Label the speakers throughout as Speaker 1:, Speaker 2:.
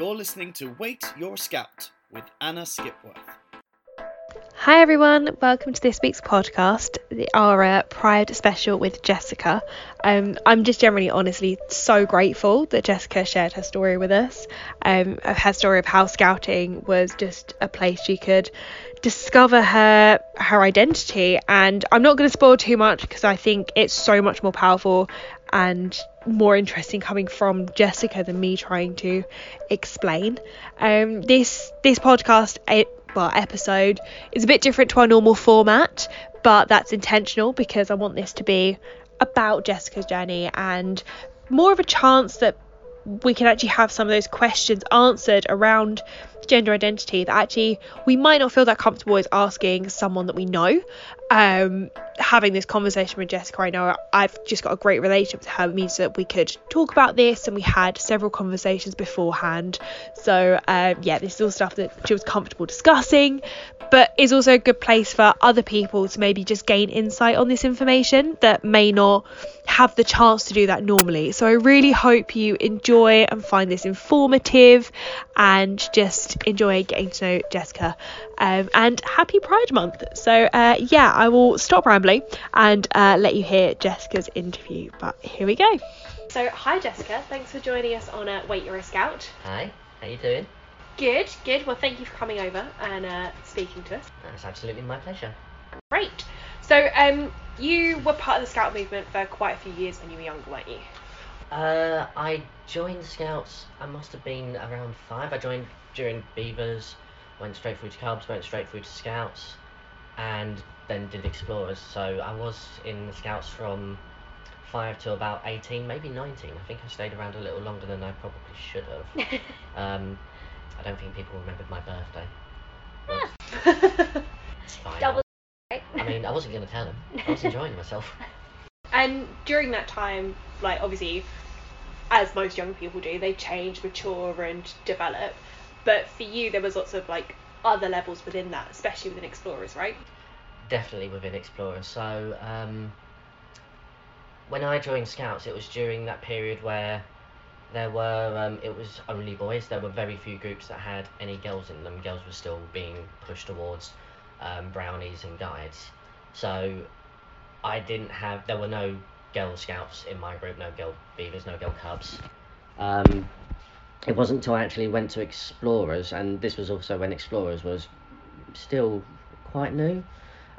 Speaker 1: You're listening to Wait Your Scout with Anna Skipworth.
Speaker 2: Hi everyone, welcome to this week's podcast, the uh, Pride special with Jessica. Um, I'm just generally, honestly, so grateful that Jessica shared her story with us. Um, her story of how scouting was just a place she could discover her her identity. And I'm not going to spoil too much because I think it's so much more powerful and more interesting coming from Jessica than me trying to explain. Um, this this podcast it, well, episode is a bit different to our normal format, but that's intentional because I want this to be about Jessica's journey and more of a chance that we can actually have some of those questions answered around gender identity that actually we might not feel that comfortable as asking someone that we know. Um, having this conversation with Jessica, I know I've just got a great relationship with her, it means that we could talk about this and we had several conversations beforehand. So, um, yeah, this is all stuff that she was comfortable discussing, but is also a good place for other people to maybe just gain insight on this information that may not have the chance to do that normally. So, I really hope you enjoy and find this informative and just enjoy getting to know Jessica. Um, and happy Pride Month. So, uh, yeah, I will stop rambling and uh, let you hear Jessica's interview. But here we go. So, hi Jessica, thanks for joining us on uh, Wait You're a Scout.
Speaker 3: Hi, how you doing?
Speaker 2: Good, good. Well, thank you for coming over and uh, speaking to us.
Speaker 3: That's absolutely my pleasure.
Speaker 2: Great. So, um, you were part of the Scout movement for quite a few years when you were younger, weren't you?
Speaker 3: Uh, I joined Scouts, I must have been around five. I joined during Beavers, went straight through to Cubs, went straight through to Scouts, and then did Explorers. So I was in the Scouts from five to about 18, maybe 19. I think I stayed around a little longer than I probably should have. um, I don't think people remembered my birthday. Well, it's fine.
Speaker 4: Double
Speaker 3: I mean, I wasn't going to tell them. I was enjoying myself.
Speaker 2: and during that time, like obviously, as most young people do, they change, mature, and develop. But for you, there was lots of like other levels within that, especially within Explorers, right?
Speaker 3: Definitely within Explorers. So um, when I joined Scouts, it was during that period where there were um, it was only boys. There were very few groups that had any girls in them. Girls were still being pushed towards um, brownies and guides. So I didn't have. There were no girl scouts in my group. No girl beavers. No girl cubs. Um, it wasn't until I actually went to Explorers, and this was also when Explorers was still quite new.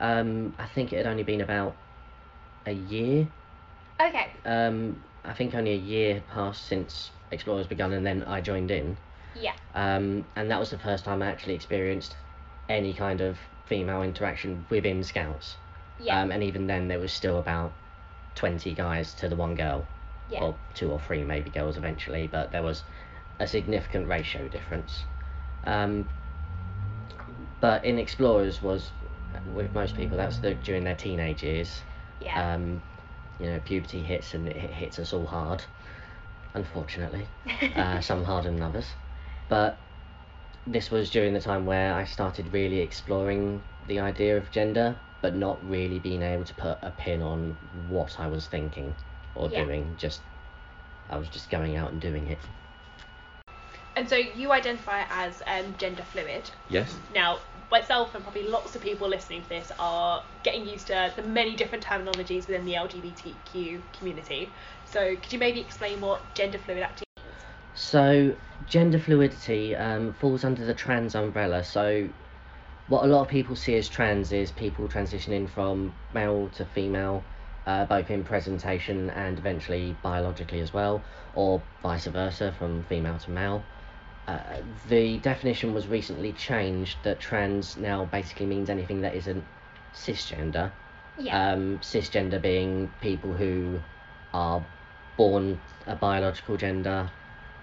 Speaker 3: Um, I think it had only been about a year.
Speaker 4: Okay.
Speaker 3: Um, I think only a year had passed since Explorers begun, and then I joined in.
Speaker 4: Yeah.
Speaker 3: Um, and that was the first time I actually experienced any kind of female interaction within Scouts.
Speaker 4: Yeah.
Speaker 3: Um, and even then, there was still about 20 guys to the one girl,
Speaker 4: yeah.
Speaker 3: or two or three maybe girls eventually, but there was a significant ratio difference. Um, but in Explorers was with most people that's the, during their teenage years.
Speaker 4: yeah.
Speaker 3: Um, you know, puberty hits and it hits us all hard, unfortunately. uh, some harder than others. But this was during the time where I started really exploring the idea of gender, but not really being able to put a pin on what I was thinking or
Speaker 4: Yeah.
Speaker 3: doing. Just, I was just going out and doing it.
Speaker 2: And so you identify as um, gender fluid.
Speaker 3: Yes.
Speaker 2: Now, myself and probably lots of people listening to this are getting used to the many different terminologies within the LGBTQ community. So could you maybe explain what gender fluid actually is?
Speaker 3: So, gender fluidity um, falls under the trans umbrella. So, what a lot of people see as trans is people transitioning from male to female, uh, both in presentation and eventually biologically as well, or vice versa, from female to male. Uh, the definition was recently changed that trans now basically means anything that isn't cisgender.
Speaker 4: yeah.
Speaker 3: Um, cisgender being people who are born a biological gender,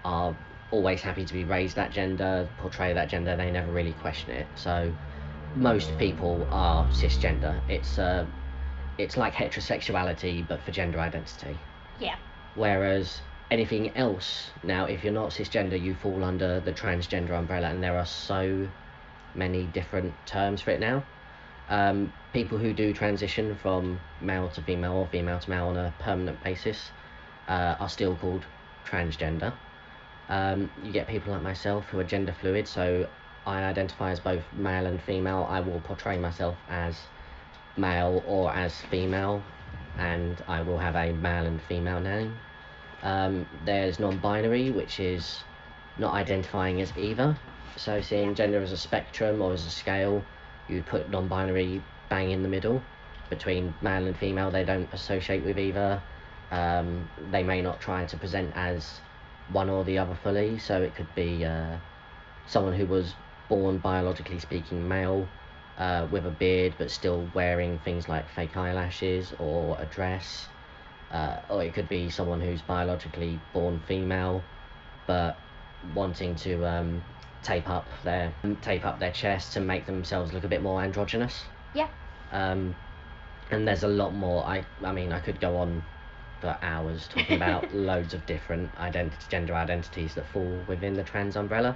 Speaker 3: are always happy to be raised that gender, portray that gender, they never really question it. So most people are cisgender. It's uh, it's like heterosexuality but for gender identity.
Speaker 4: yeah.
Speaker 3: Whereas anything else now, if you're not cisgender, you fall under the transgender umbrella, and there are so many different terms for it now. Um, people who do transition from male to female or female to male on a permanent basis uh, are still called transgender. Um, you get people like myself who are gender fluid, so I identify as both male and female. I will portray myself as male or as female, and I will have a male and female name. Um, there's non binary, which is not identifying as either. So, seeing gender as a spectrum or as a scale, you put non binary bang in the middle between male and female. They don't associate with either. Um, they may not try to present as one or the other fully, so it could be uh, someone who was born biologically speaking male uh, with a beard but still wearing things like fake eyelashes or a dress. Uh, or it could be someone who's biologically born female but wanting to um, tape up their tape up their chest to make themselves look a bit more androgynous.
Speaker 2: Yeah.
Speaker 3: Um, and there's a lot more. I I mean I could go on for hours talking about loads of different identity gender identities that fall within the trans umbrella.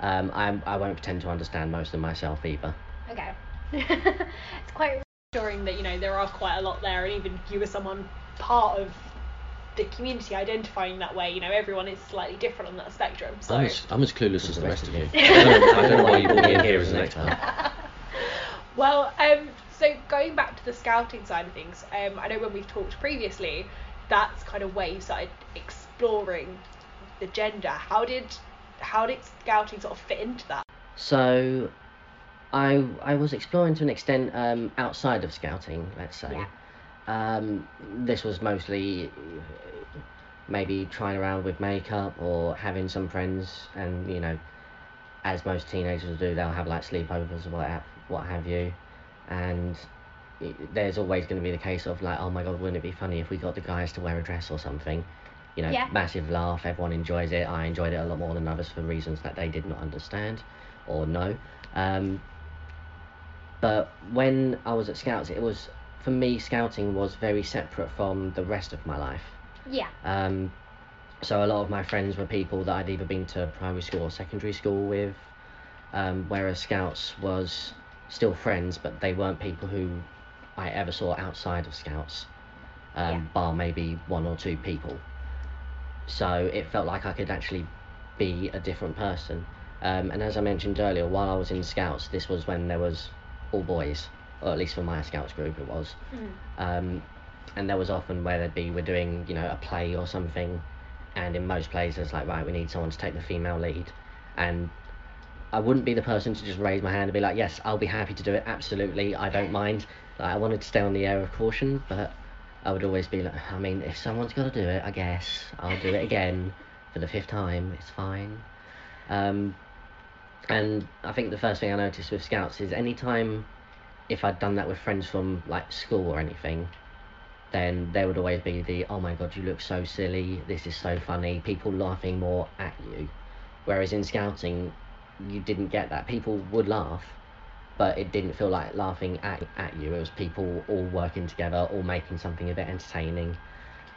Speaker 3: Um, I I won't pretend to understand most of myself either.
Speaker 2: Okay. it's quite reassuring that you know there are quite a lot there, and even you as someone part of the community identifying that way, you know, everyone is slightly different on that spectrum. So.
Speaker 4: I'm as, I'm as clueless as the rest of you.
Speaker 3: I
Speaker 4: I don't, I don't know why you brought me in here as an expert.
Speaker 2: well, um, so going back to the scouting side of things, um, I know when we've talked previously, that's kind of where you started exploring the gender. How did how did scouting sort of fit into that?
Speaker 3: So, I I was exploring to an extent um, outside of scouting, let's say.
Speaker 2: Yeah.
Speaker 3: Um, this was mostly maybe trying around with makeup or having some friends, and you know, as most teenagers do, they'll have like sleepovers or what have, what have you, and it, there's always going to be the case of like, oh my god, wouldn't it be funny if we got the guys to wear a dress or something? You know,
Speaker 2: Yeah.
Speaker 3: massive laugh. Everyone enjoys it. I enjoyed it a lot more than others for reasons that they did not understand or know. Um, but when I was at Scouts, it was for me scouting was very separate from the rest of my life.
Speaker 2: Yeah.
Speaker 3: Um, so a lot of my friends were people that I'd either been to primary school or secondary school with, um, whereas Scouts was still friends, but they weren't people who I ever saw outside of Scouts, um,
Speaker 2: Yeah.
Speaker 3: bar maybe one or two people. So it felt like I could actually be a different person. Um, and as I mentioned earlier, while I was in Scouts, this was when there was all boys, or at least for my Scouts group it was. Um, and there was often where they'd be we're doing you know a play or something, and in most plays it's like right we need someone to take the female lead, and I wouldn't be the person to just raise my hand and be like yes I'll be happy to do it absolutely I don't mind. Like, I wanted to stay on the air of caution, but I would always be like I mean if someone's got to do it I guess I'll do it again for the fifth time it's fine. Um, and I think the first thing I noticed with Scouts is anytime if I'd done that with friends from like school or anything, then there would always be the oh my god you look so silly, this is so funny, people laughing more at you. Whereas in scouting, you didn't get that. People would laugh, but it didn't feel like laughing at at you. It was people all working together, all making something a bit entertaining.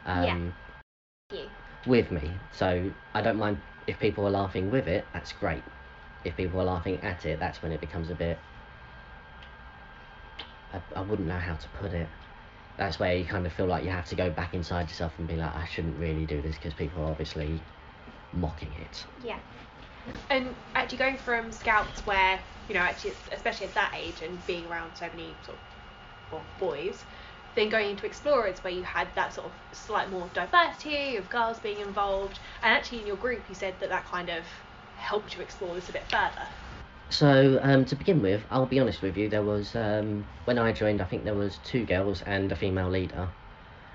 Speaker 3: Um,
Speaker 2: You.
Speaker 3: with me. So I don't mind if people are laughing with it, that's great. If people are laughing at it, that's when it becomes a bit. I, I wouldn't know how to put it. That's where you kind of feel like you have to go back inside yourself and be like, I shouldn't really do this because people are obviously mocking it.
Speaker 2: Yeah. And actually going from scouts where, you know, actually especially at that age and being around so many sort of boys, then going into explorers where you had that sort of slight more diversity of girls being involved and actually in your group you said that that kind of helped you explore this a bit further.
Speaker 3: So um, to begin with, I'll be honest with you. There was um, when I joined, I think there was two girls and a female leader.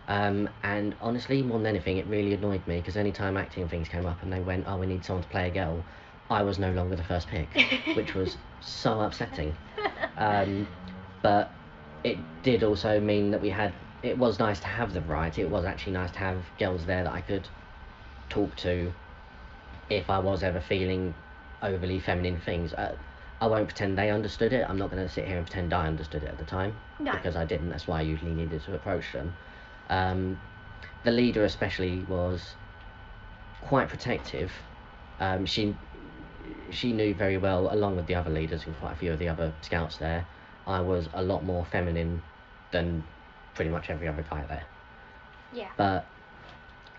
Speaker 3: Um, and honestly, more than anything, it really annoyed me because any time acting things came up and they went, "Oh, we need someone to play a girl," I was no longer the first pick, which was so upsetting. Um, but it did also mean that we had. It was nice to have the variety. It was actually nice to have girls there that I could talk to if I was ever feeling overly feminine things. Uh, I won't pretend they understood it. I'm not going to sit here and pretend I understood it at the time
Speaker 2: No.
Speaker 3: because I didn't. That's why I usually needed to approach them. Um, the leader, especially, was quite protective. Um, she she knew very well, along with the other leaders and quite a few of the other scouts there, I was a lot more feminine than pretty much every other guy there.
Speaker 2: Yeah.
Speaker 3: But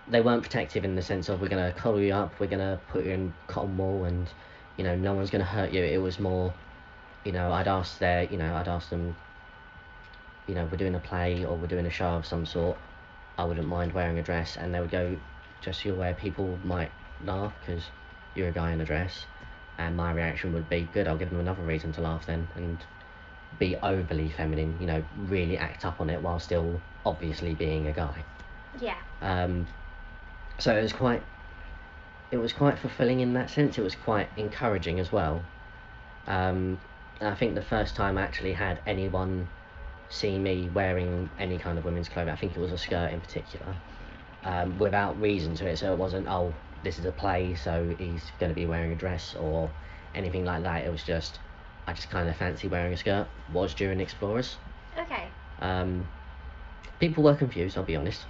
Speaker 3: they weren't protective in the sense of we're gonna collar you up, we're gonna put you in cotton wool, and you know no one's gonna hurt you. It was more, you know, I'd ask their, you know, I'd ask them, you know, we're doing a play or we're doing a show of some sort. I wouldn't mind wearing a dress, and they would go, just so you're aware, people might laugh because you're a guy in a dress, and my reaction would be good. I'll give them another reason to laugh then, and be overly feminine. You know, really act up on it while still obviously being a guy.
Speaker 2: Yeah.
Speaker 3: Um, so it was quite, it was quite fulfilling in that sense. It was quite encouraging as well. Um, I think the first time I actually had anyone see me wearing any kind of women's clothing, I think it was a skirt in particular, um, without reason to it. So it wasn't, oh, this is a play, so he's going to be wearing a dress or anything like that. It was just, I just kind of fancy wearing a skirt. Was during Explorers.
Speaker 2: Okay.
Speaker 3: Um, people were confused, I'll be honest.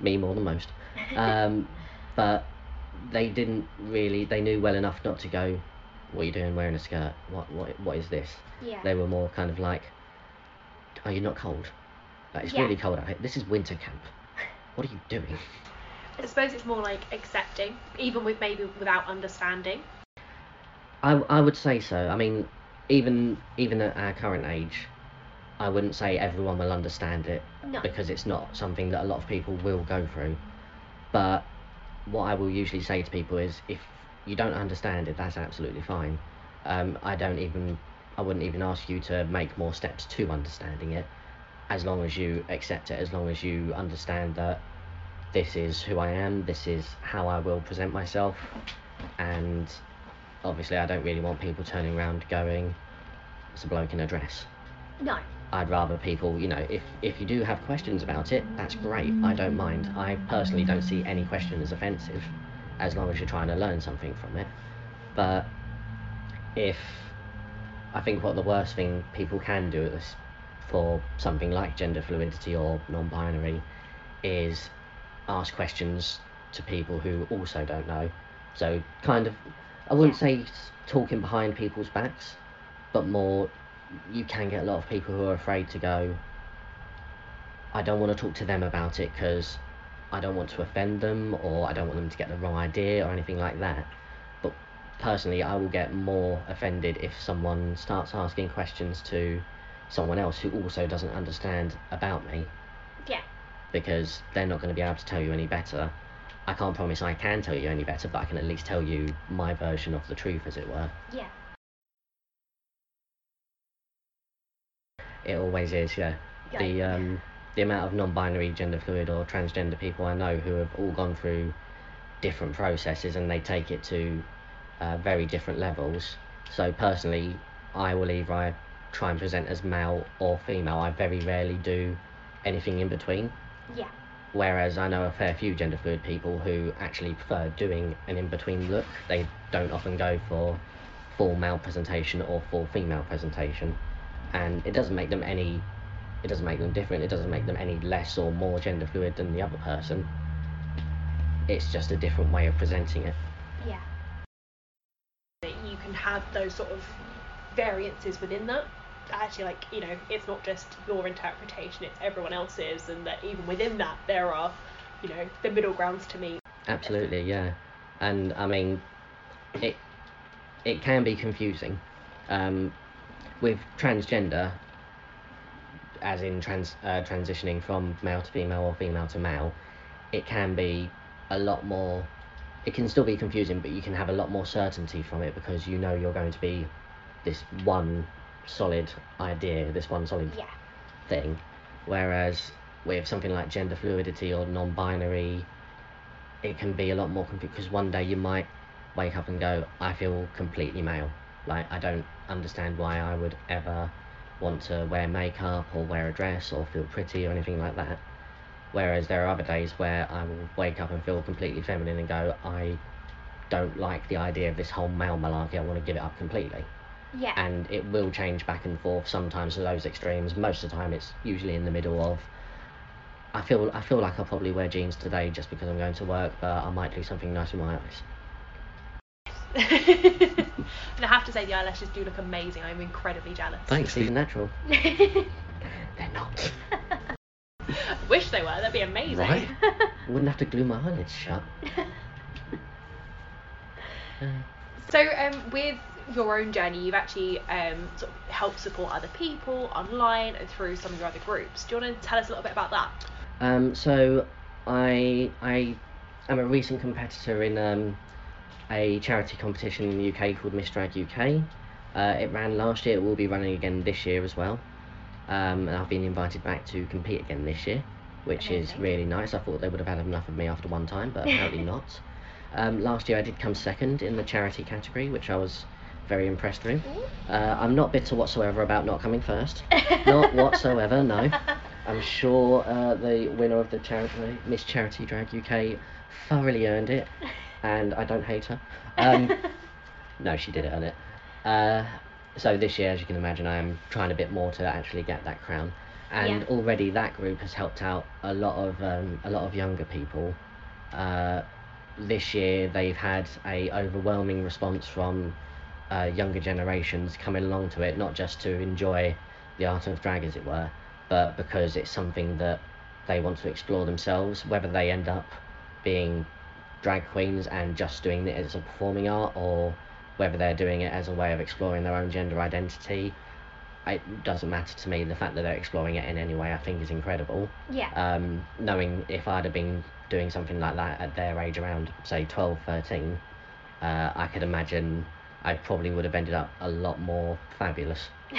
Speaker 3: Me more than most. Um, but they didn't really. They knew well enough not to go. What are you doing wearing a skirt? What what what is this?
Speaker 2: Yeah.
Speaker 3: They were more kind of like, oh, Are you not cold? Like, it's
Speaker 2: Yeah.
Speaker 3: really cold out here. This is winter camp. What are you doing?
Speaker 2: I suppose it's more like accepting, even with maybe without understanding.
Speaker 3: I, I would say so. I mean, even even at our current age, I wouldn't say everyone will understand it
Speaker 2: No.
Speaker 3: because it's not something that a lot of people will go through. But what I will usually say to people is, if you don't understand it, that's absolutely fine. Um, I don't even, I wouldn't even ask you to make more steps to understanding it, as long as you accept it, as long as you understand that this is who I am, this is how I will present myself, and obviously I don't really want people turning around going, it's a bloke in a dress.
Speaker 2: No.
Speaker 3: I'd rather people, you know, if if you do have questions about it, that's great. I don't mind. I personally don't see any question as offensive, as long as you're trying to learn something from it. But if I think what the worst thing people can do is for something like gender fluidity or non-binary is ask questions to people who also don't know. So kind of, I wouldn't
Speaker 2: Yeah.
Speaker 3: say talking behind people's backs, but more you can get a lot of people who are afraid to go. I don't want to talk to them about it because I don't want to offend them or I don't want them to get the wrong idea or anything like that. But personally, I will get more offended if someone starts asking questions to someone else who also doesn't understand about me
Speaker 2: Yeah.
Speaker 3: because they're not going to be able to tell you any better. I can't promise I can tell you any better, but I can at least tell you my version of the truth, as it were.
Speaker 2: Yeah.
Speaker 3: It always is, yeah.
Speaker 2: Yeah.
Speaker 3: The um, the amount of non-binary, gender fluid, or transgender people I know who have all gone through different processes and they take it to uh, very different levels. So personally, I will either I try and present as male or female. I very rarely do anything in between.
Speaker 2: Yeah.
Speaker 3: Whereas I know a fair few gender fluid people who actually prefer doing an in between look. They don't often go for full male presentation or full female presentation. And it doesn't make them any it doesn't make them different, it doesn't make them any less or more gender fluid than the other person. It's just a different way of presenting it.
Speaker 2: Yeah.
Speaker 5: that you can have those sort of variances within that. Actually, like, you know, it's not just your interpretation, it's everyone else's, and that even within that, there are, you know, the middle grounds to meet.
Speaker 3: Absolutely, yeah. And I mean, it it can be confusing. Um, with transgender, as in trans uh, transitioning from male to female or female to male, it can be a lot more. It can still be confusing, but you can have a lot more certainty from it because you know you're going to be this one solid idea, this one solid
Speaker 2: Yeah.
Speaker 3: thing. Whereas with something like gender fluidity or non-binary, it can be a lot more confusing because one day you might wake up and go, I feel completely male. Like I don't understand why I would ever want to wear makeup or wear a dress or feel pretty or anything like that. Whereas there are other days where I will wake up and feel completely feminine and go, I don't like the idea of this whole male malarkey. I want to give it up completely
Speaker 2: Yeah.
Speaker 3: and it will change back and forth sometimes to those extremes most of the time it's usually in the middle of I feel I feel like I'll probably wear jeans today just because I'm going to work but I might do something nice with my eyes
Speaker 5: and I have to say, the eyelashes do look amazing. I'm incredibly jealous.
Speaker 3: thanks these are natural they're not
Speaker 5: Wish they were. That'd be amazing.
Speaker 4: Right?
Speaker 3: Wouldn't have to glue my eyelids shut. Uh,
Speaker 5: So, um, with your own journey, you've actually um, sort of helped support other people online and through some of your other groups. Do you want to tell us a little bit about that?
Speaker 3: Um, so I I am a recent competitor in um, a charity competition in the UK called Miss Drag UK. Uh, it ran last year. It will be running again this year as well. Um, and I've been invited back to compete again this year, which is really nice. I thought they would have had enough of me after one time, but apparently not. Um, last year I did come second in the charity category, which I was very impressed with. Uh, I'm not bitter whatsoever about not coming first. not whatsoever, no. I'm sure uh, the winner of the charity, Miss Charity Drag UK thoroughly earned it, and I don't hate her. Um, no, she did earn it. Uh, so this year, as you can imagine, I am trying a bit more to actually get that crown, and
Speaker 5: Yeah.
Speaker 3: already that group has helped out a lot of um, a lot of younger people. Uh, this year, they've had a overwhelming response from uh, younger generations coming along to it, not just to enjoy the art of drag, as it were, but because it's something that they want to explore themselves, whether they end up being drag queens and just doing it as a performing art, or whether they're doing it as a way of exploring their own gender identity. It doesn't matter to me. The fact that they're exploring it in any way, I think, is incredible.
Speaker 5: Yeah.
Speaker 3: Um, knowing if I'd have been doing something like that at their age, around say 12, 13, uh, I could imagine I probably would have ended up a lot more fabulous.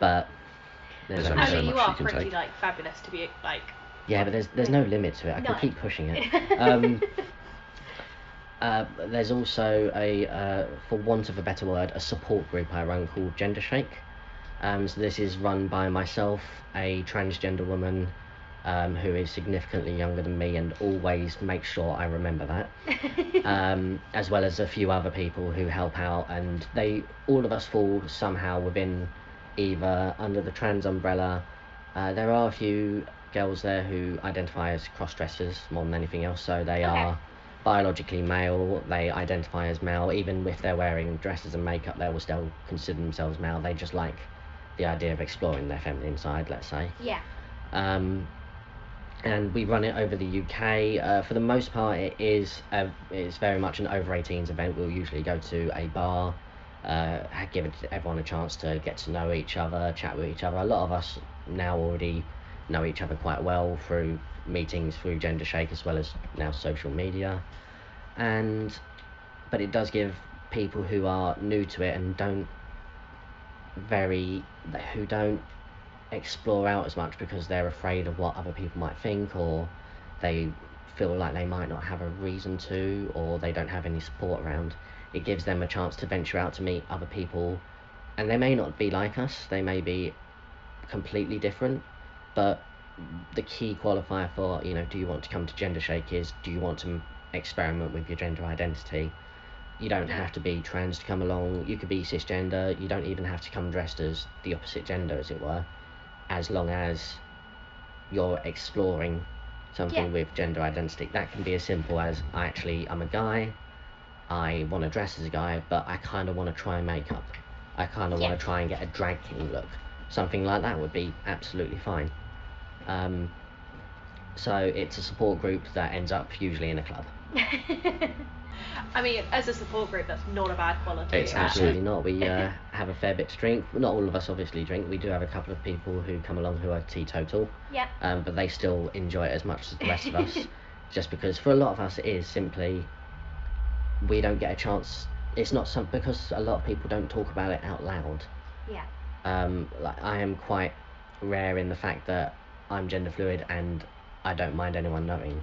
Speaker 3: But there's
Speaker 4: There's
Speaker 3: only
Speaker 5: I
Speaker 4: so
Speaker 5: mean, you
Speaker 4: much
Speaker 5: are
Speaker 4: you can
Speaker 5: pretty
Speaker 4: take.
Speaker 5: like fabulous to be like.
Speaker 3: Yeah, but there's there's no limit to it. I
Speaker 5: No.
Speaker 3: can keep pushing it. Um, uh, there's also a, uh, for want of a better word, a support group I run called Gender Shake. Um, so this is run by myself, a transgender woman um, who is significantly younger than me, and always makes sure I remember that. um, as well as a few other people who help out, and they all of us fall somehow within either under the trans umbrella. Uh, there are a few girls there who identify as cross dressers more than anything else, so they
Speaker 5: Okay.
Speaker 3: are biologically male, they identify as male, even if they're wearing dresses and makeup, they will still consider themselves male. They just like the idea of exploring their feminine side, let's say.
Speaker 5: yeah.
Speaker 3: Um, and we run it over the UK. Uh, for the most part, it is a, it's very much an over 18s event. We'll usually go to a bar, uh, give everyone a chance to get to know each other, chat with each other. A lot of us now already know each other quite well through meetings through Gender Shake as well as now social media. And but it does give people who are new to it and don't very who don't explore out as much because they're afraid of what other people might think or they feel like they might not have a reason to or they don't have any support around. It gives them a chance to venture out to meet other people. And they may not be like us. They may be completely different but the key qualifier for you know do you want to come to gender shake is do you want to experiment with your gender identity? You don't have to be trans to come along. You could be cisgender. You don't even have to come dressed as the opposite gender as it were as long as you're exploring something
Speaker 5: Yeah.
Speaker 3: with gender identity. That can be as simple as i actually i'm a guy. I want to dress as a guy but i kind of want to try makeup i kind of
Speaker 5: Yeah.
Speaker 3: want to try and get a drag king look. Something like that would be absolutely fine um, so it's a support group that ends up usually in a club
Speaker 5: I mean, as a support group, that's not a bad quality.
Speaker 4: It's
Speaker 3: Absolutely not. We uh, have a fair bit to drink. Not all of us obviously drink. We do have a couple of people who come along who are teetotal,
Speaker 5: Yeah.
Speaker 3: um, but they still enjoy it as much as the rest of us. Just because for a lot of us it is simply we don't get a chance. It's not some because a lot of people don't talk about it out loud.
Speaker 5: Yeah.
Speaker 3: Um, like I am quite rare in the fact that I'm gender fluid and I don't mind anyone knowing.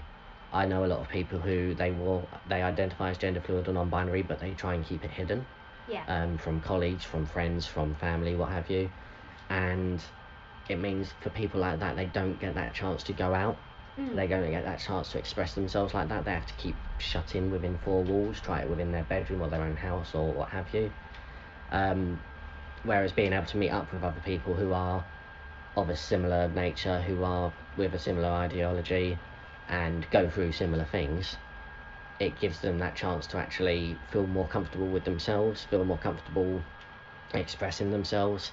Speaker 3: I know a lot of people who they will they identify as gender fluid or non-binary, but they try and keep it hidden
Speaker 5: Yeah.
Speaker 3: um, from colleagues, from friends, from family, what have you. And it means for people like that, they don't get that chance to go out.
Speaker 5: Mm.
Speaker 3: They don't get that chance to express themselves like that. They have to keep shut in within four walls, try it within their bedroom or their own house or what have you. Um, whereas being able to meet up with other people who are of a similar nature, who are with a similar ideology, and go through similar things, it gives them that chance to actually feel more comfortable with themselves, feel more comfortable expressing themselves.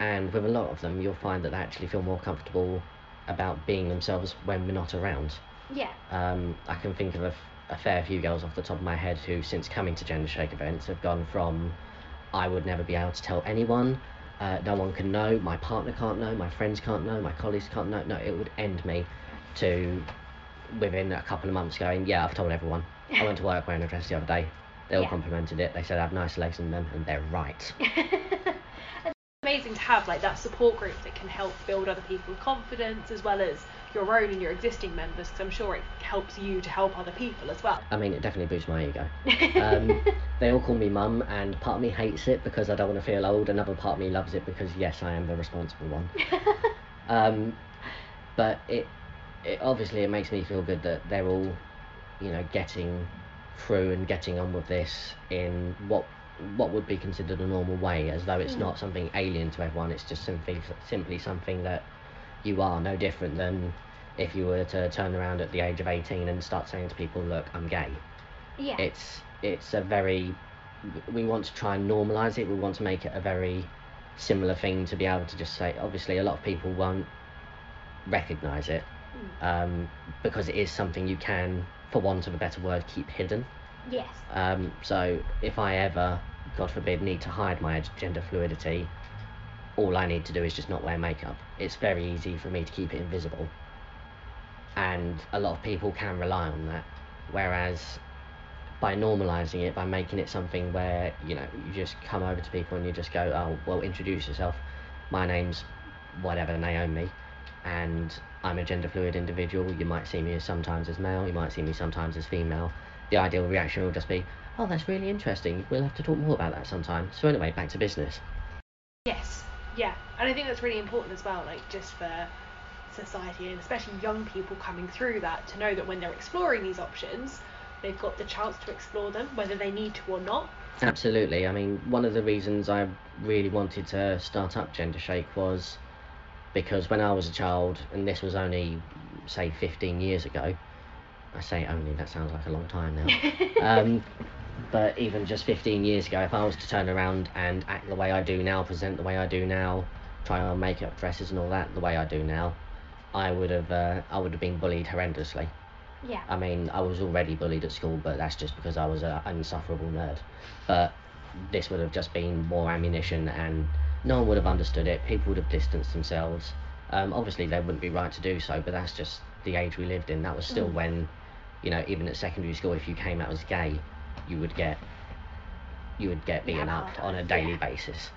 Speaker 3: And with a lot of them, you'll find that they actually feel more comfortable about being themselves when we're not around.
Speaker 6: Yeah.
Speaker 3: Um, I can think of a, f- a fair few girls off the top of my head who, since coming to Gender Shake events, have gone from I would never be able to tell anyone, uh, no one can know, my partner can't know, my friends can't know, my colleagues can't know. No, it would end me to within a couple of months going, yeah, I've told everyone. I went to work wearing a dress the other day. They all
Speaker 6: Yeah.
Speaker 3: complimented it. They said I have nice legs in them, and they're right.
Speaker 5: amazing to have like that support group that can help build other people's confidence as well as your own and your existing members because I'm sure it helps you to help other people as well.
Speaker 3: I mean, it definitely boosts my ego. Um, they all call me mum, and part of me hates it because I don't want to feel old. Another part of me loves it because yes, I am the responsible one. Um, but it, it obviously it makes me feel good that they're all, you know, getting through and getting on with this in what what would be considered a normal way, as though it's not something alien to everyone. It's just simply simply something that you are no different than if you were to turn around at the age of 18 and start saying to people, "Look, I'm gay."
Speaker 6: yeah.
Speaker 3: it's it's a very we want to try and normalize it we want to make it a very similar thing to be able to just say obviously a lot of people won't recognize it um, because it is something you can for want of a better word keep hidden
Speaker 6: yes.
Speaker 3: um, so if i ever god forbid need to hide my gender fluidity all i need to do is just not wear makeup. It's very easy for me to keep it invisible. And a lot of people can rely on that. Whereas by normalizing it by making it something where you know you just come over to people and you just go oh well introduce yourself. My name's whatever naomi. And i'm a gender fluid individual. You might see me sometimes as male. You might see me sometimes as female the ideal reaction will just be oh that's really interesting. We'll have to talk more about that sometime. So anyway back to business.
Speaker 5: Yes, yeah, and I think that's really important as well, like just for society and especially young people coming through that to know that when they're exploring these options, they've got the chance to explore them, whether they need to or not.
Speaker 3: Absolutely. I mean, one of the reasons I really wanted to start up Gender Shake was because when I was a child, and this was only, say, 15 years ago, I say only, that sounds like a long time now. um, but even just 15 years ago, if I was to turn around and act the way I do now, present the way I do now, try on makeup, dresses, and all that the way I do now, I would have, uh, I would have been bullied horrendously.
Speaker 6: Yeah.
Speaker 3: I mean, I was already bullied at school, but that's just because I was an insufferable nerd. But this would have just been more ammunition, and no one would have understood it. People would have distanced themselves. Um, obviously, they wouldn't be right to do so, but that's just the age we lived in. That was still when, you know, even at secondary school, if you came out as gay, you would get, you would get beaten
Speaker 6: Yeah,
Speaker 3: up on a daily
Speaker 6: yeah.
Speaker 3: basis.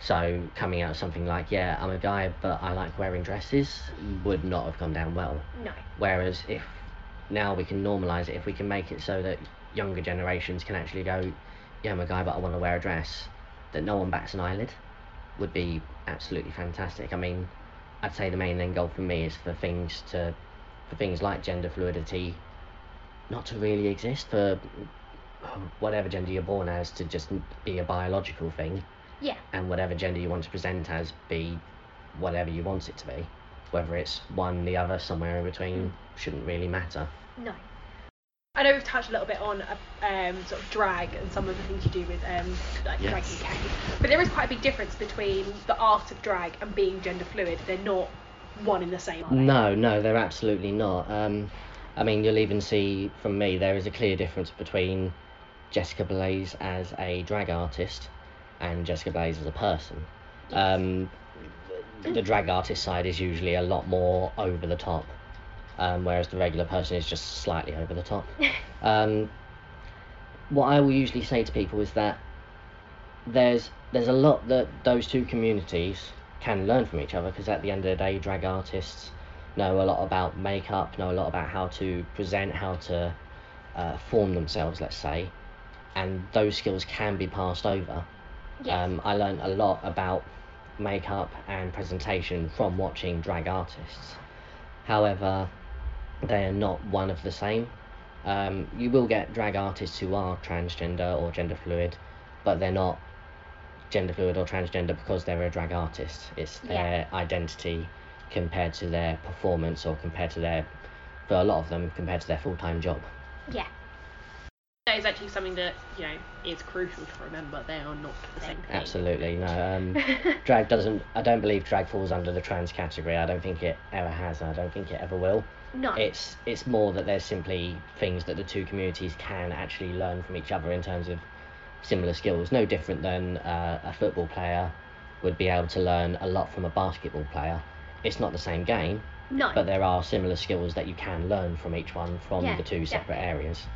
Speaker 3: So coming out something like, yeah, I'm a guy, but I like wearing dresses, would not have gone down well.
Speaker 6: No.
Speaker 3: Whereas if now we can normalise it, if we can make it so that younger generations can actually go, yeah, I'm a guy, but I want to wear a dress, that no one bats an eyelid, would be absolutely fantastic. I mean, I'd say the main end goal for me is for things to, for things like gender fluidity, not to really exist, for whatever gender you're born as to just be a biological thing,
Speaker 6: Yeah.
Speaker 3: and whatever gender you want to present as be whatever you want it to be. Whether it's one, the other, somewhere in between, shouldn't really matter.
Speaker 6: No.
Speaker 5: I know we've touched a little bit on uh, um, sort of drag and some of the things you do with um, like
Speaker 3: Yes.
Speaker 5: Drag UK, but there is quite a big difference between the art of drag and being gender fluid. They're not one in the same.
Speaker 3: No, no, they're absolutely not. Um, I mean, you'll even see from me there is a clear difference between Jessica Blaze as a drag artist and Jessica Blaze as a person. Um, the drag artist side is usually a lot more over the top, um, whereas the regular person is just slightly over the top. Um, what I will usually say to people is that there's there's a lot that those two communities can learn from each other because at the end of the day, drag artists know a lot about makeup, know a lot about how to present, how to uh, form themselves, let's say, and those skills can be passed over.
Speaker 6: Yes.
Speaker 3: Um, I learned a lot about makeup and presentation from watching drag artists. However, they are not one of the same. Um, you will get drag artists who are transgender or gender fluid, but they're not gender fluid or transgender because they're a drag artist. It's
Speaker 6: Yeah.
Speaker 3: their identity compared to their performance or compared to their, for a lot of them, compared to their full time job.
Speaker 6: yeah.
Speaker 5: That is actually something that you know is crucial to remember. They are not the same thing.
Speaker 3: Absolutely no. Um, drag doesn't. I don't believe drag falls under the trans category. I don't think it ever has, and I don't think it ever will.
Speaker 5: No.
Speaker 3: It's it's more that there's simply things that the two communities can actually learn from each other in terms of similar skills. No different than uh, a football player would be able to learn a lot from a basketball player. It's not the same game,
Speaker 5: no.
Speaker 3: but there are similar skills that you can learn from each one from
Speaker 5: Yeah,
Speaker 3: the two separate
Speaker 5: definitely.
Speaker 3: areas.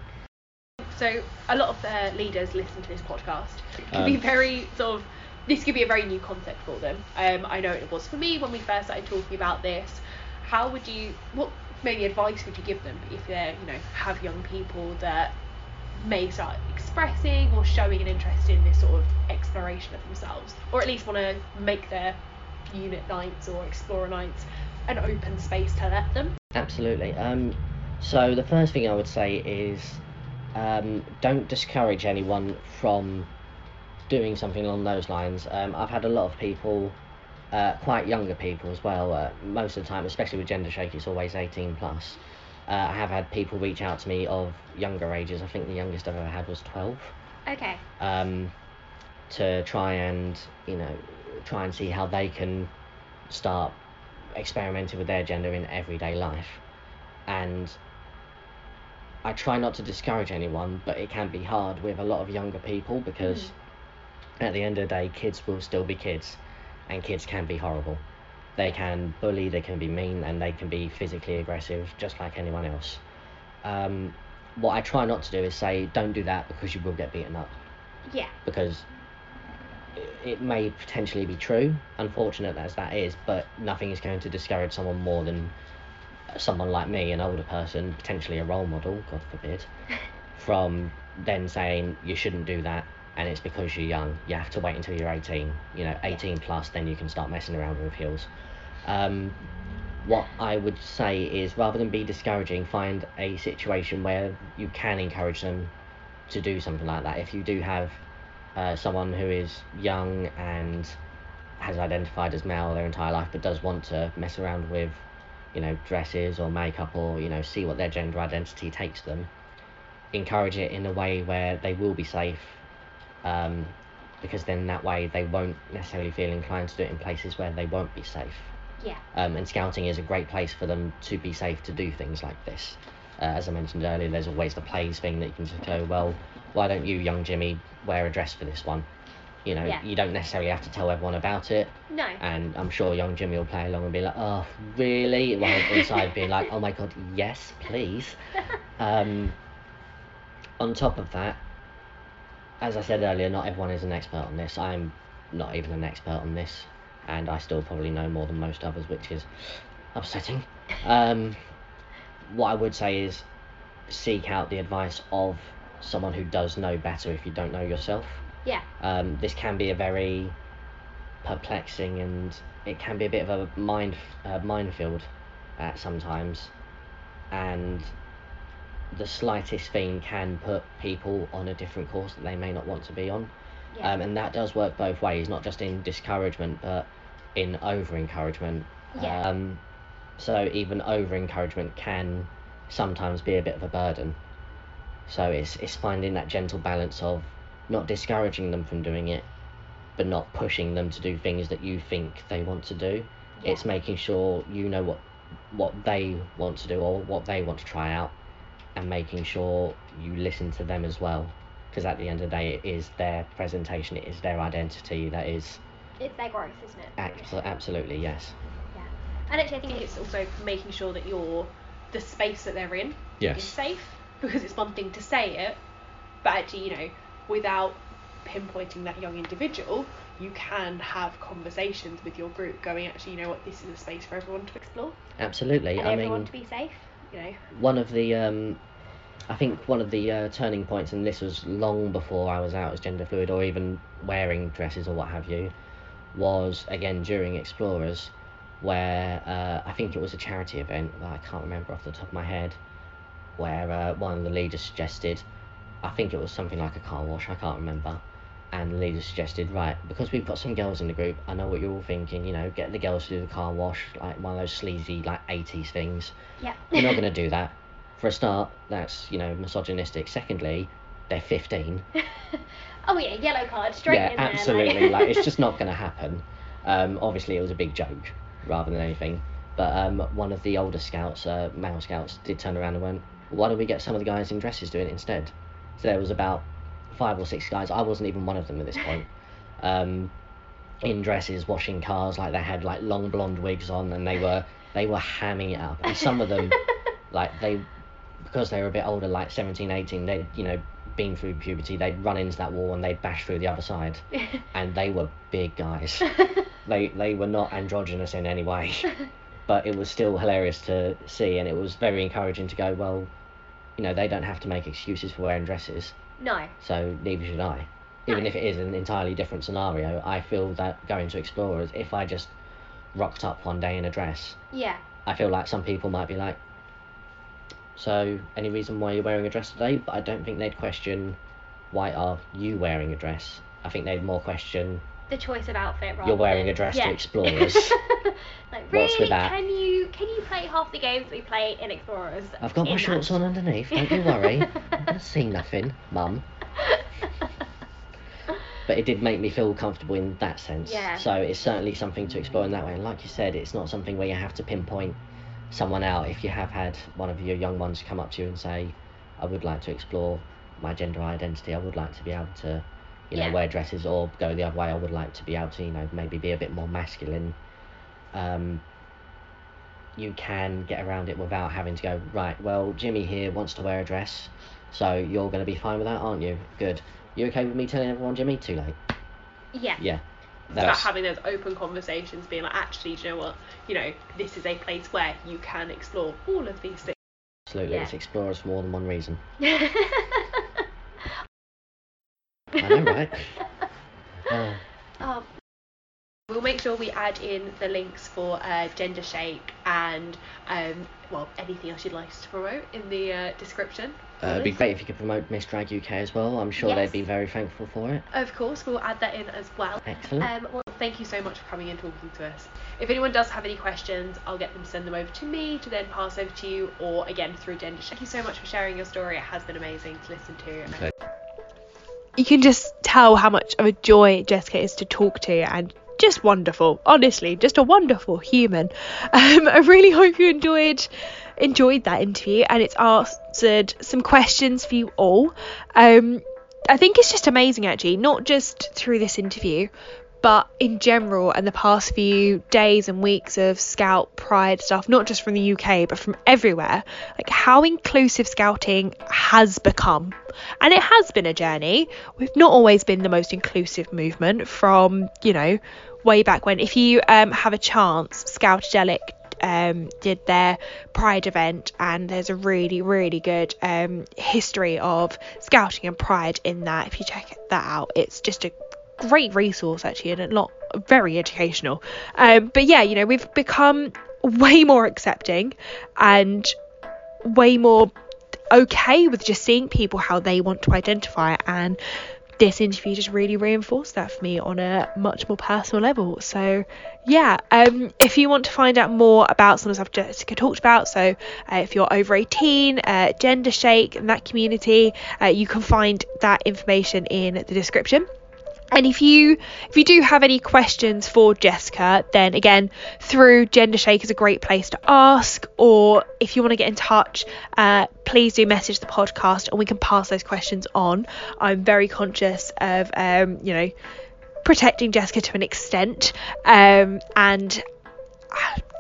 Speaker 5: So a lot of their leaders listen to this podcast. Could be
Speaker 3: Um,
Speaker 5: very sort of this could be a very new concept for them. Um, I know it was for me when we first started talking about this. How would you what maybe advice would you give them if they you know have young people that may start expressing or showing an interest in this sort of exploration of themselves, or at least want to make their unit nights or explorer nights an open space to let them.
Speaker 3: Absolutely. Um, so the first thing I would say is um, don't discourage anyone from doing something along those lines. Um, I've had a lot of people, uh, quite younger people as well. Uh, most of the time, especially with gender shake, it's always 18 plus. Uh, I have had people reach out to me of younger ages. I think the youngest I've ever had was 12
Speaker 5: Okay.
Speaker 3: um, to try and you know try and see how they can start experimenting with their gender in everyday life. And I try not to discourage anyone but it can be hard with a lot of younger people because at the end of the day kids will still be kids and kids can be horrible. They can bully they can be mean and they can be physically aggressive just like anyone else. Um, what I try not to do is say don't do that because you will get beaten up.
Speaker 5: Yeah.
Speaker 3: because it may potentially be true, unfortunate as that is, but nothing is going to discourage someone more than someone like me, an older person, potentially a role model, God forbid, from then saying you shouldn't do that and it's because you're young. You have to wait until you're 18. You know, 18 plus, then you can start messing around with heels. Um, what I would say is rather than be discouraging, find a situation where you can encourage them to do something like that. If you do have uh, someone who is young and has identified as male their entire life but does want to mess around with, you know, dresses or makeup or, you know, see what their gender identity takes them, encourage it in a way where they will be safe. Um, because then that way they won't necessarily feel inclined to do it in places where they won't be safe.
Speaker 5: Yeah.
Speaker 3: Um, and scouting is a great place for them to be safe to do things like this. Uh, as I mentioned earlier, there's always the plays thing that you can just go, well, why don't you, young Jimmy, wear a dress for this one? You know,
Speaker 5: Yeah.
Speaker 3: you don't necessarily have to tell everyone about it.
Speaker 5: No.
Speaker 3: And I'm sure young Jimmy will play along and be like, oh, really? While inside being like, oh my god, yes, please. Um, on top of that, as I said earlier, not everyone is an expert on this. I'm not even an expert on this, and I still probably know more than most others, which is upsetting. Um, what I would say is seek out the advice of someone who does know better if you don't know yourself.
Speaker 5: Yeah.
Speaker 3: Um, this can be a very perplexing and it can be a bit of a mind uh, minefield at sometimes, and the slightest thing can put people on a different course that they may not want to be on.
Speaker 5: Yeah.
Speaker 3: Um, and that does work both ways, not just in discouragement, but in over encouragement.
Speaker 5: Yeah.
Speaker 3: Um, so even over encouragement can sometimes be a bit of a burden. So it's it's finding that gentle balance of not discouraging them from doing it, but not pushing them to do things that you think they want to do.
Speaker 5: Yeah.
Speaker 3: It's making sure you know what what they want to do or what they want to try out, and making sure you listen to them as well. Because at the end of the day, it is their presentation, it is their identity that is
Speaker 5: It's their growth, isn't it?
Speaker 3: abso- absolutely yes.
Speaker 5: And actually, I think it's also making sure that you're the space that they're in is safe because it's one thing to say it, but actually, you know, without pinpointing that young individual, you can have conversations with your group going, actually, you know what, this is a space for everyone to explore
Speaker 3: Absolutely.
Speaker 5: and
Speaker 3: I
Speaker 5: everyone
Speaker 3: mean,
Speaker 5: to be safe. You know.
Speaker 3: one of the um, I think one of the uh, turning points, and this was long before I was out as gender fluid or even wearing dresses or what have you, was again during Explorers, where uh, I think it was a charity event that I can't remember off the top of my head, where uh, one of the leaders suggested, I think it was something like a car wash, I can't remember. And the leader suggested, right, because we've got some girls in the group, I know what you're all thinking, you know, get the girls to do the car wash, like one of those sleazy, like 80s things.
Speaker 5: Yeah.
Speaker 3: We're not going to do that. For a start, that's you know misogynistic. Secondly, they're 15.
Speaker 6: oh yeah, yellow card straight
Speaker 3: yeah,
Speaker 6: in there.
Speaker 3: absolutely. like it's just not going to happen. Um, obviously, it was a big joke rather than anything. But um, one of the older scouts, uh, male scouts, did turn around and went, "Why don't we get some of the guys in dresses doing it instead?" So there was about five or six guys. I wasn't even one of them at this point. Um, in dresses, washing cars, like they had like long blonde wigs on, and they were they were hamming it up. And some of them, like they, because they were a bit older, like 17, 18, they you know been through puberty, they'd run into that wall and they'd bash through the other side, and they were big guys. they they were not androgynous in any way, but it was still hilarious to see, and it was very encouraging to go. Well, you know, they don't have to make excuses for wearing dresses,
Speaker 6: no.
Speaker 3: so neither should I. Even
Speaker 6: No.
Speaker 3: if it is an entirely different scenario, I feel that going to Explorers, if I just rocked up one day in a dress,
Speaker 6: Yeah.
Speaker 3: I feel like some people might be like, so any reason why you're wearing a dress today? But I don't think they'd question, why are you wearing a dress? I think they'd more question,
Speaker 6: The choice of outfit rather
Speaker 3: you're wearing
Speaker 6: than-
Speaker 3: a dress
Speaker 6: yeah.
Speaker 3: to Explorers.
Speaker 6: like
Speaker 3: What's
Speaker 6: really,
Speaker 3: with that?
Speaker 6: can you can you play half the games we play in Explorers?
Speaker 3: I've got my
Speaker 6: in
Speaker 3: shorts on underneath, don't you worry. I'm gonna see nothing, mum. But it did make me feel comfortable in that sense.
Speaker 6: Yeah.
Speaker 3: So it's certainly something to explore in that way. And like you said, it's not something where you have to pinpoint someone out. If you have had one of your young ones come up to you and say, I would like to explore my gender identity, I would like to be able to, you know,
Speaker 6: Yeah.
Speaker 3: wear dresses or go the other way, I would like to be able to, you know, maybe be a bit more masculine. Um, you can get around it without having to go, right, well, Jimmy here wants to wear a dress, so you're going to be fine with that, aren't you? Good. You okay with me telling everyone, Jimmy? Too late.
Speaker 6: Yeah.
Speaker 3: Yeah.
Speaker 5: It's about having those open conversations, being like, actually, do you know what? You know, this is a place where you can explore all of these things.
Speaker 3: absolutely.
Speaker 6: Yeah.
Speaker 3: It's explorers for more than one reason.
Speaker 6: I
Speaker 3: know, right? Uh,
Speaker 6: Oh,
Speaker 5: We'll make sure we add in the links for uh, Gender Shake and, um, well, anything else you'd like us to promote in the uh, description.
Speaker 3: uh, it'd be great if you could promote Miss Drag UK as well. I'm sure
Speaker 6: Yes.
Speaker 3: they'd be very thankful for it.
Speaker 5: Of course, we'll add that in as well.
Speaker 3: Excellent.
Speaker 5: Um, well, thank you so much for coming and talking to us. If anyone does have any questions, I'll get them to send them over to me to then pass over to you, or again through Gender Thank you so much for sharing your story. It has been amazing to listen to.
Speaker 3: Okay.
Speaker 2: You can just tell how much of a joy Jessica is to talk to and just wonderful honestly just a wonderful human. Um, I really hope you enjoyed enjoyed that interview and it's answered some questions for you all. Um, I think it's just amazing actually not just through this interview but in general and the past few days and weeks of scout pride stuff not just from the UK but from everywhere like how inclusive scouting has become. And it has been a journey. We've not always been the most inclusive movement from you know way back when. If you um, have a chance scoutadelic um, did their pride event and there's a really really good um, history of scouting and pride in that. If you check that out it's just a great resource actually and a lot very educational. Um, but yeah you know we've become way more accepting and way more okay with just seeing people how they want to identify and this interview just really reinforced that for me on a much more personal level. So yeah um if you want to find out more about some of the stuff jessica talked about so uh, if you're over 18 uh, gender shake and that community uh, you can find that information in the description and if you if you do have any questions for Jessica, then again through Gender Shake is a great place to ask. Or if you want to get in touch, uh, please do message the podcast and we can pass those questions on. I'm very conscious of um, you know protecting Jessica to an extent, um, and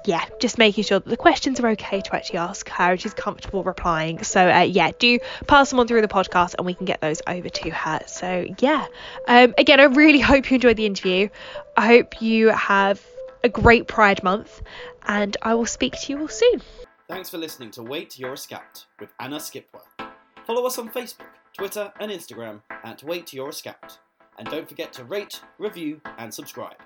Speaker 2: yeah, just making sure that the questions are okay to actually ask her and she's comfortable replying. So uh, yeah, do pass them on through the podcast and we can get those over to her. So yeah, um, again, I really hope you enjoyed the interview. I hope you have a great Pride Month, and I will speak to you all soon.
Speaker 1: Thanks for listening to Wait You're a Scout with Anna Skipworth. Follow us on Facebook, Twitter, and Instagram at Wait You're a Scout. And don't forget to rate, review, and subscribe.